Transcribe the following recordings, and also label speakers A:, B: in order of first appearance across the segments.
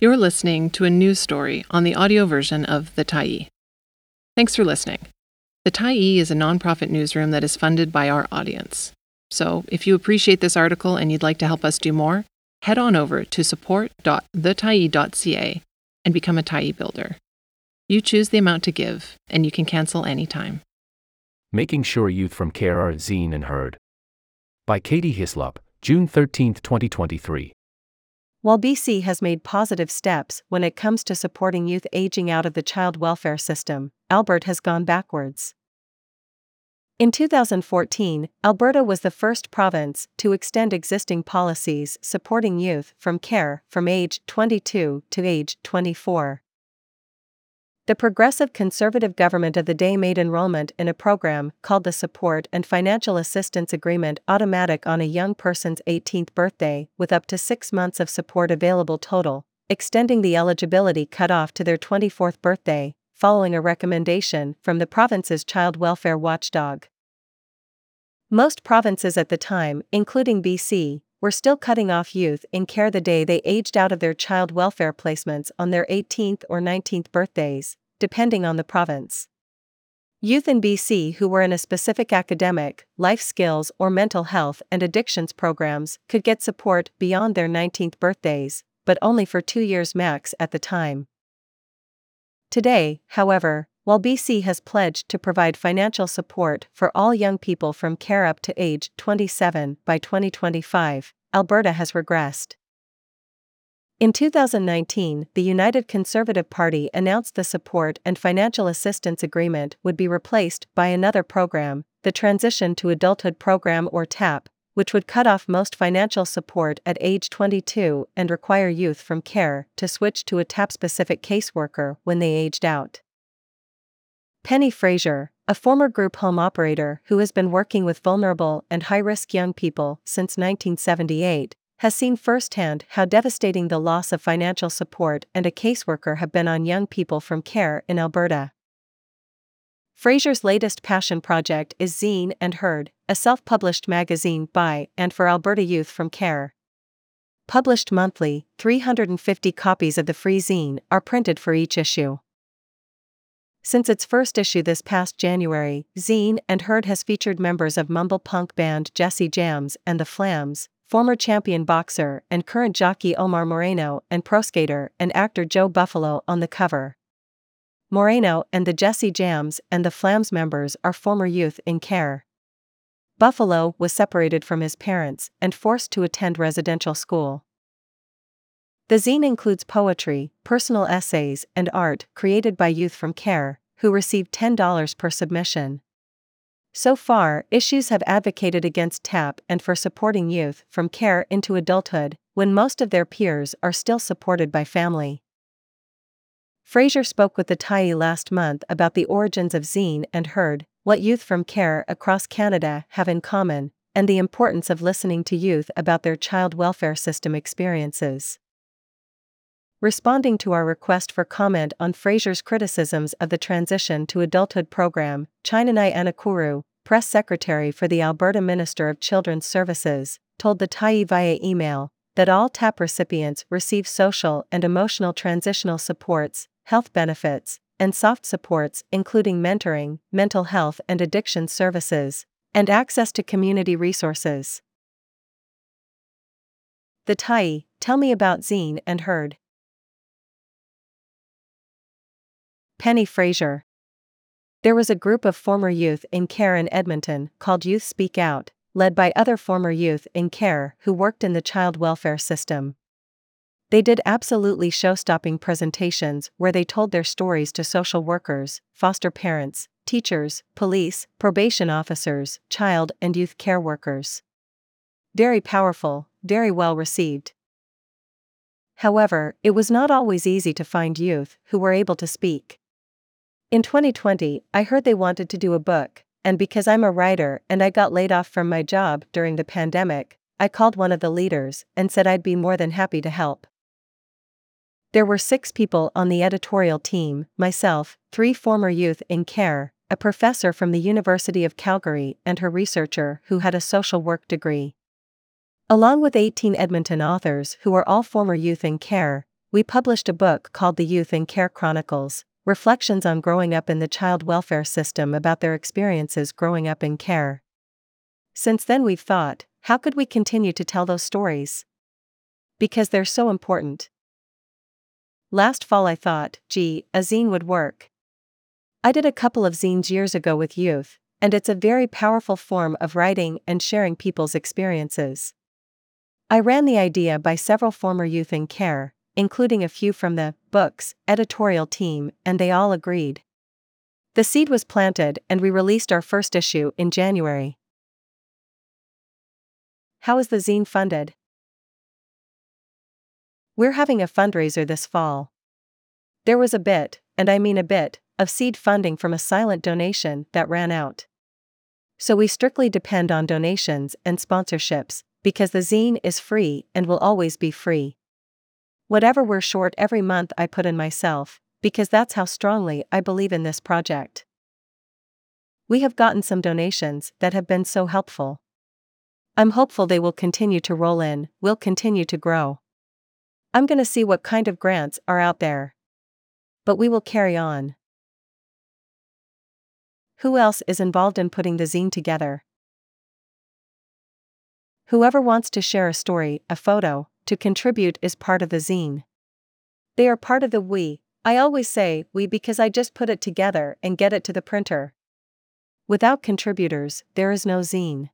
A: You're listening to a news story on the audio version of The Tyee. Thanks for listening. The Tyee is a nonprofit newsroom that is funded by our audience. So, if you appreciate this article and you'd like to help us do more, head on over to support.thetyee.ca and become a Tyee builder. You choose the amount to give, and you can cancel anytime.
B: Making Sure Youth from Care Are Seen and Heard. By Katie Hyslop, June 13, 2023.
C: While BC has made positive steps when it comes to supporting youth aging out of the child welfare system, Alberta has gone backwards. In 2014, Alberta was the first province to extend existing policies supporting youth from care from age 22 to age 24. The Progressive Conservative government of the day made enrollment in a program called the Support and Financial Assistance Agreement automatic on a young person's 18th birthday, with up to six months of support available total, extending the eligibility cutoff to their 24th birthday, following a recommendation from the province's child welfare watchdog. Most provinces at the time, including BC, were still cutting off youth in care the day they aged out of their child welfare placements on their 18th or 19th birthdays, depending on the province. Youth in BC who were in a specific academic, life skills, or mental health and addictions programs could get support beyond their 19th birthdays, but only for two years max at the time. Today, however, while BC has pledged to provide financial support for all young people from care up to age 27 by 2025, Alberta has regressed. In 2019, the United Conservative Party announced the Support and Financial Assistance Agreement would be replaced by another program, the Transition to Adulthood Program or TAP, which would cut off most financial support at age 22 and require youth from care to switch to a TAP specific caseworker when they aged out. Penny Frazier, a former group home operator who has been working with vulnerable and high risk young people since 1978, has seen firsthand how devastating the loss of financial support and a caseworker have been on young people from care in Alberta. Frazier's latest passion project is Zine and Heard, a self published magazine by and for Alberta youth from care. Published monthly, 350 copies of the free zine are printed for each issue. Since its first issue this past January, Zine and Heard has featured members of mumble punk band Jesse Jams and the Flams, former champion boxer and current jockey Omar Moreno, and pro skater and actor Joe Buffalo on the cover. Moreno and the Jesse Jams and the Flams members are former youth in care. Buffalo was separated from his parents and forced to attend residential school. The zine includes poetry, personal essays, and art created by youth from care, who receive $10 per submission. So far, issues have advocated against TAP and for supporting youth from care into adulthood, when most of their peers are still supported by family. Frazier spoke with the Tyee last month about the origins of Zine and heard what youth from care across Canada have in common, and the importance of listening to youth about their child welfare system experiences. Responding to our request for comment on Frazier's criticisms of the transition to adulthood program, Chinanai Anakuru, press secretary for the Alberta Minister of Children's Services, told the Tyee via email that all TAP recipients receive social and emotional transitional supports, health benefits, and soft supports, including mentoring, mental health and addiction services, and access to community resources. The Tyee, Tell Me About Zine and Heard. Penny Frazier. There was a group of former youth in care in Edmonton called Youth Speak Out, led by other former youth in care who worked in the child welfare system. They did absolutely show stopping presentations where they told their stories to social workers, foster parents, teachers, police, probation officers, child and youth care workers. Very powerful, very well received. However, it was not always easy to find youth who were able to speak. In 2020, I heard they wanted to do a book, and because I'm a writer and I got laid off from my job during the pandemic, I called one of the leaders and said I'd be more than happy to help. There were six people on the editorial team myself, three former youth in care, a professor from the University of Calgary, and her researcher who had a social work degree. Along with 18 Edmonton authors who are all former youth in care, we published a book called The Youth in Care Chronicles Reflections on Growing Up in the Child Welfare System about their experiences growing up in care. Since then, we've thought, how could we continue to tell those stories? Because they're so important. Last fall, I thought, gee, a zine would work. I did a couple of zines years ago with youth, and it's a very powerful form of writing and sharing people's experiences. I ran the idea by several former youth in care, including a few from the books editorial team, and they all agreed. The seed was planted, and we released our first issue in January. How is the zine funded? We're having a fundraiser this fall. There was a bit, and I mean a bit, of seed funding from a silent donation that ran out. So we strictly depend on donations and sponsorships, because the zine is free and will always be free. Whatever we're short every month, I put in myself, because that's how strongly I believe in this project. We have gotten some donations that have been so helpful. I'm hopeful they will continue to roll in, will continue to grow. I'm gonna see what kind of grants are out there. But we will carry on. Who else is involved in putting the zine together? Whoever wants to share a story, a photo, to contribute is part of the zine. They are part of the we. I always say we because I just put it together and get it to the printer. Without contributors, there is no zine.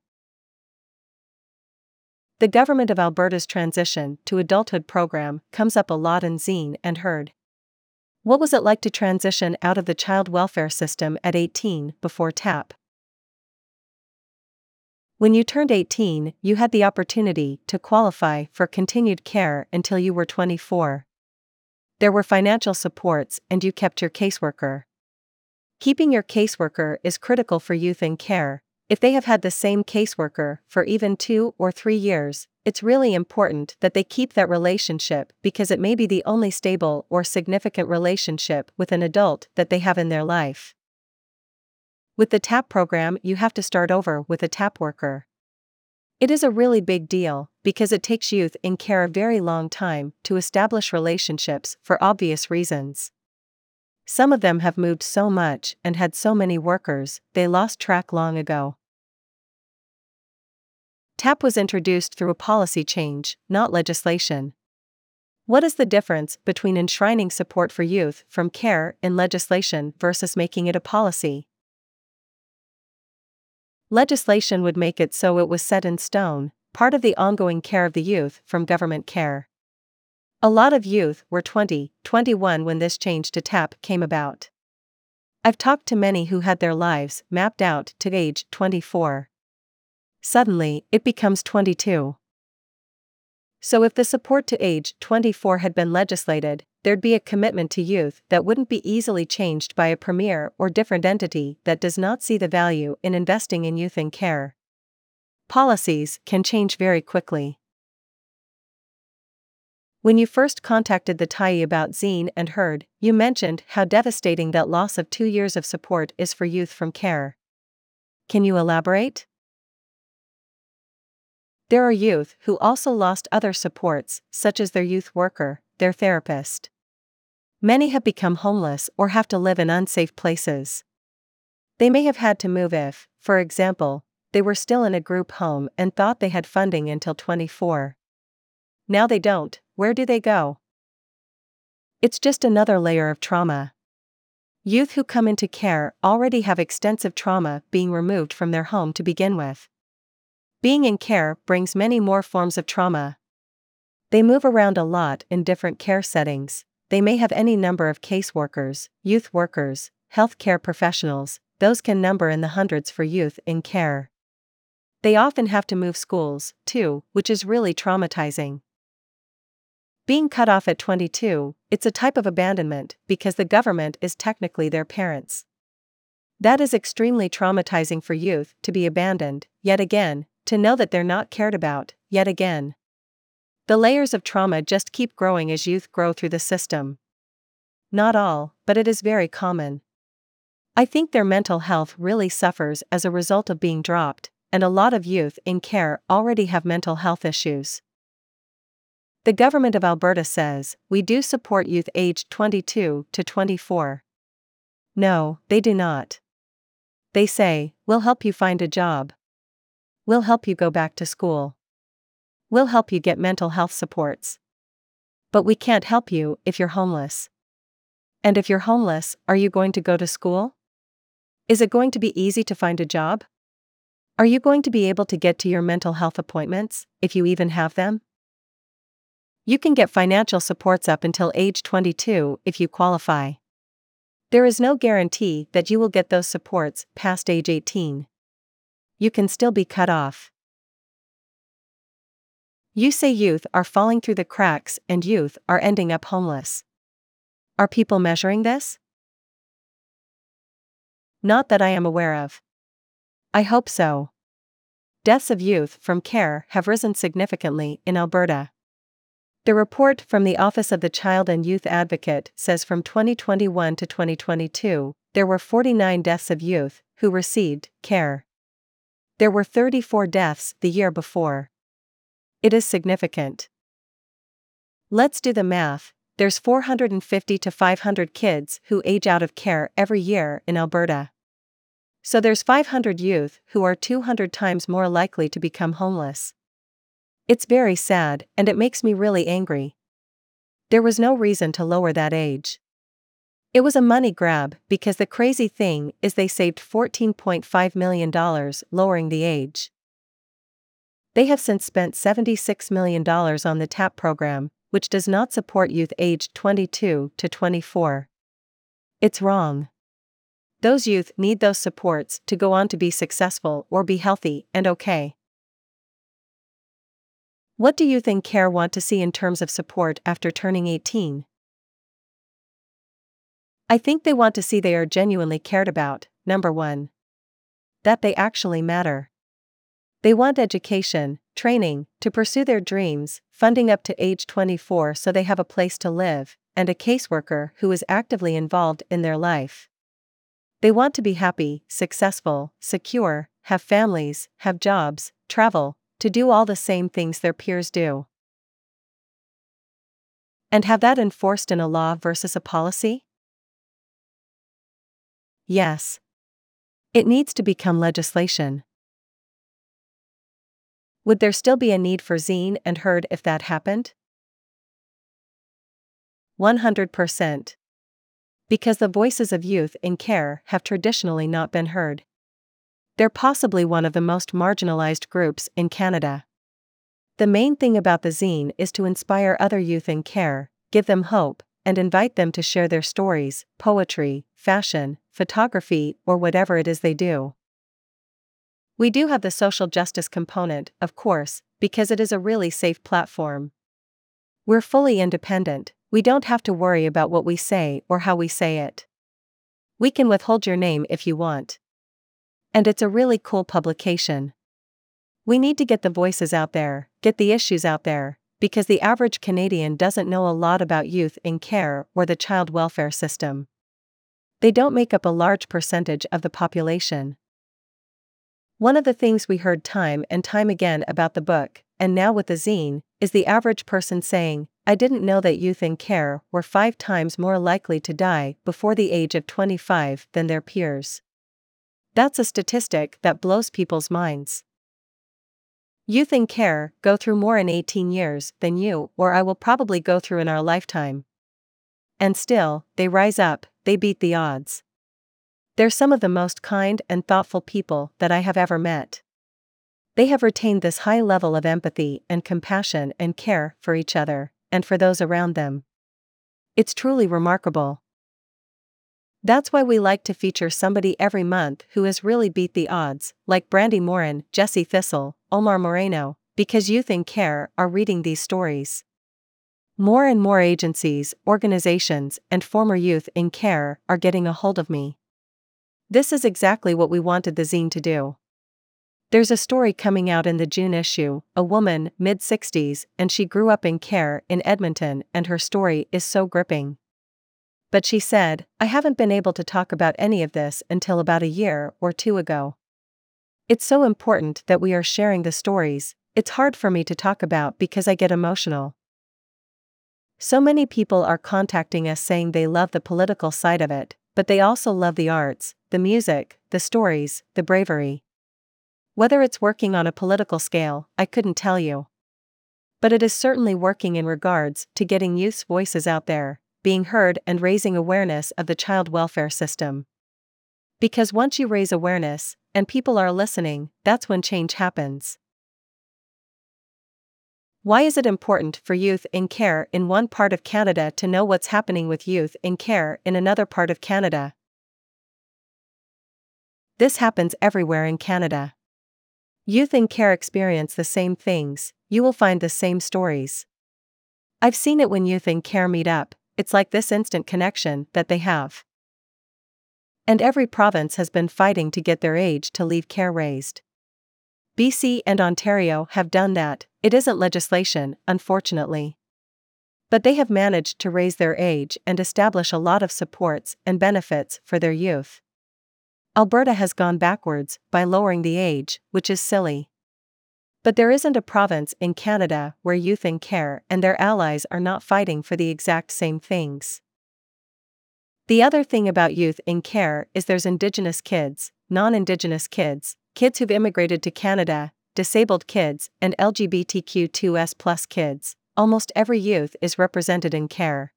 C: The Government of Alberta's transition to adulthood program comes up a lot in Zine and Heard. What was it like to transition out of the child welfare system at 18 before TAP? When you turned 18, you had the opportunity to qualify for continued care until you were 24. There were financial supports, and you kept your caseworker. Keeping your caseworker is critical for youth in care. If they have had the same caseworker for even two or three years, it's really important that they keep that relationship because it may be the only stable or significant relationship with an adult that they have in their life. With the TAP program, you have to start over with a TAP worker. It is a really big deal because it takes youth in care a very long time to establish relationships for obvious reasons. Some of them have moved so much and had so many workers, they lost track long ago. TAP was introduced through a policy change, not legislation. What is the difference between enshrining support for youth from care in legislation versus making it a policy? Legislation would make it so it was set in stone, part of the ongoing care of the youth from government care. A lot of youth were 20, 21 when this change to TAP came about. I've talked to many who had their lives mapped out to age 24 suddenly, it becomes 22. So, if the support to age 24 had been legislated, there'd be a commitment to youth that wouldn't be easily changed by a premier or different entity that does not see the value in investing in youth and care. Policies can change very quickly. When you first contacted the Tyee about Zine and Heard, you mentioned how devastating that loss of two years of support is for youth from care. Can you elaborate? There are youth who also lost other supports, such as their youth worker, their therapist. Many have become homeless or have to live in unsafe places. They may have had to move if, for example, they were still in a group home and thought they had funding until 24. Now they don't, where do they go? It's just another layer of trauma. Youth who come into care already have extensive trauma being removed from their home to begin with. Being in care brings many more forms of trauma. They move around a lot in different care settings, they may have any number of caseworkers, youth workers, healthcare professionals, those can number in the hundreds for youth in care. They often have to move schools, too, which is really traumatizing. Being cut off at 22, it's a type of abandonment because the government is technically their parents. That is extremely traumatizing for youth to be abandoned, yet again, to know that they're not cared about, yet again. The layers of trauma just keep growing as youth grow through the system. Not all, but it is very common. I think their mental health really suffers as a result of being dropped, and a lot of youth in care already have mental health issues. The government of Alberta says, we do support youth aged 22 to 24. No, they do not. They say, we'll help you find a job. We'll help you go back to school. We'll help you get mental health supports. But we can't help you if you're homeless. And if you're homeless, are you going to go to school? Is it going to be easy to find a job? Are you going to be able to get to your mental health appointments, if you even have them? You can get financial supports up until age 22 if you qualify. There is no guarantee that you will get those supports past age 18. You can still be cut off. You say youth are falling through the cracks and youth are ending up homeless. Are people measuring this? Not that I am aware of. I hope so. Deaths of youth from care have risen significantly in Alberta. The report from the Office of the Child and Youth Advocate says from 2021 to 2022, there were 49 deaths of youth who received care. There were 34 deaths the year before. It is significant. Let's do the math. There's 450 to 500 kids who age out of care every year in Alberta. So there's 500 youth who are 200 times more likely to become homeless. It's very sad, and it makes me really angry. There was no reason to lower that age. It was a money grab because the crazy thing is they saved $14.5 million lowering the age. They have since spent $76 million on the TAP program, which does not support youth aged 22 to 24. It's wrong. Those youth need those supports to go on to be successful or be healthy and okay. What do youth in care want to see in terms of support after turning 18? I think they want to see they are genuinely cared about, number one. That they actually matter. They want education, training, to pursue their dreams, funding up to age 24 so they have a place to live, and a caseworker who is actively involved in their life. They want to be happy, successful, secure, have families, have jobs, travel, to do all the same things their peers do. And have that enforced in a law versus a policy? Yes. It needs to become legislation. Would there still be a need for Zine and Heard if that happened? 100%. Because the voices of youth in care have traditionally not been heard. They're possibly one of the most marginalized groups in Canada. The main thing about the zine is to inspire other youth in care, give them hope, and invite them to share their stories, poetry, fashion, photography, or whatever it is they do. We do have the social justice component, of course, because it is a really safe platform. We're fully independent, we don't have to worry about what we say or how we say it. We can withhold your name if you want. And it's a really cool publication. We need to get the voices out there, get the issues out there, because the average Canadian doesn't know a lot about youth in care or the child welfare system. They don't make up a large percentage of the population. One of the things we heard time and time again about the book, and now with the zine, is the average person saying, I didn't know that youth in care were five times more likely to die before the age of 25 than their peers. That's a statistic that blows people's minds. Youth in care go through more in 18 years than you or I will probably go through in our lifetime. And still, they rise up, they beat the odds. They're some of the most kind and thoughtful people that I have ever met. They have retained this high level of empathy and compassion and care for each other and for those around them. It's truly remarkable. That's why we like to feature somebody every month who has really beat the odds, like Brandi Morin, Jesse Thistle, Omar Moreno, because youth in care are reading these stories. More and more agencies, organizations, and former youth in care are getting a hold of me. This is exactly what we wanted the zine to do. There's a story coming out in the June issue a woman, mid 60s, and she grew up in care in Edmonton, and her story is so gripping. But she said, I haven't been able to talk about any of this until about a year or two ago. It's so important that we are sharing the stories, it's hard for me to talk about because I get emotional. So many people are contacting us saying they love the political side of it, but they also love the arts, the music, the stories, the bravery. Whether it's working on a political scale, I couldn't tell you. But it is certainly working in regards to getting youth's voices out there, being heard, and raising awareness of the child welfare system. Because once you raise awareness, and people are listening, that's when change happens. Why is it important for youth in care in one part of Canada to know what's happening with youth in care in another part of Canada? This happens everywhere in Canada. Youth in care experience the same things, you will find the same stories. I've seen it when youth in care meet up, it's like this instant connection that they have. And every province has been fighting to get their age to leave care raised. BC and Ontario have done that, it isn't legislation, unfortunately. But they have managed to raise their age and establish a lot of supports and benefits for their youth. Alberta has gone backwards by lowering the age, which is silly. But there isn't a province in Canada where youth in care and their allies are not fighting for the exact same things. The other thing about youth in care is there's Indigenous kids, non Indigenous kids, kids who've immigrated to Canada, disabled kids, and LGBTQ2S kids. Almost every youth is represented in care.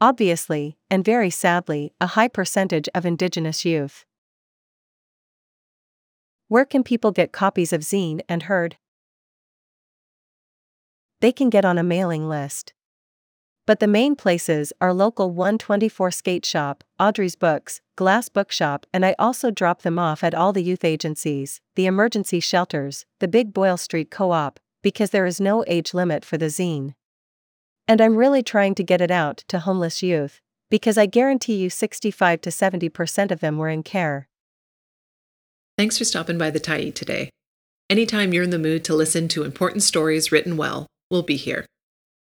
C: Obviously, and very sadly, a high percentage of Indigenous youth. Where can people get copies of Zine and Heard? They can get on a mailing list. But the main places are local 124 Skate Shop, Audrey's Books, Glass Bookshop, and I also drop them off at all the youth agencies, the emergency shelters, the Big Boyle Street Co op, because there is no age limit for the zine. And I'm really trying to get it out to homeless youth, because I guarantee you 65 to 70% of them were in care.
A: Thanks for stopping by the Tyee today. Anytime you're in the mood to listen to important stories written well, we'll be here.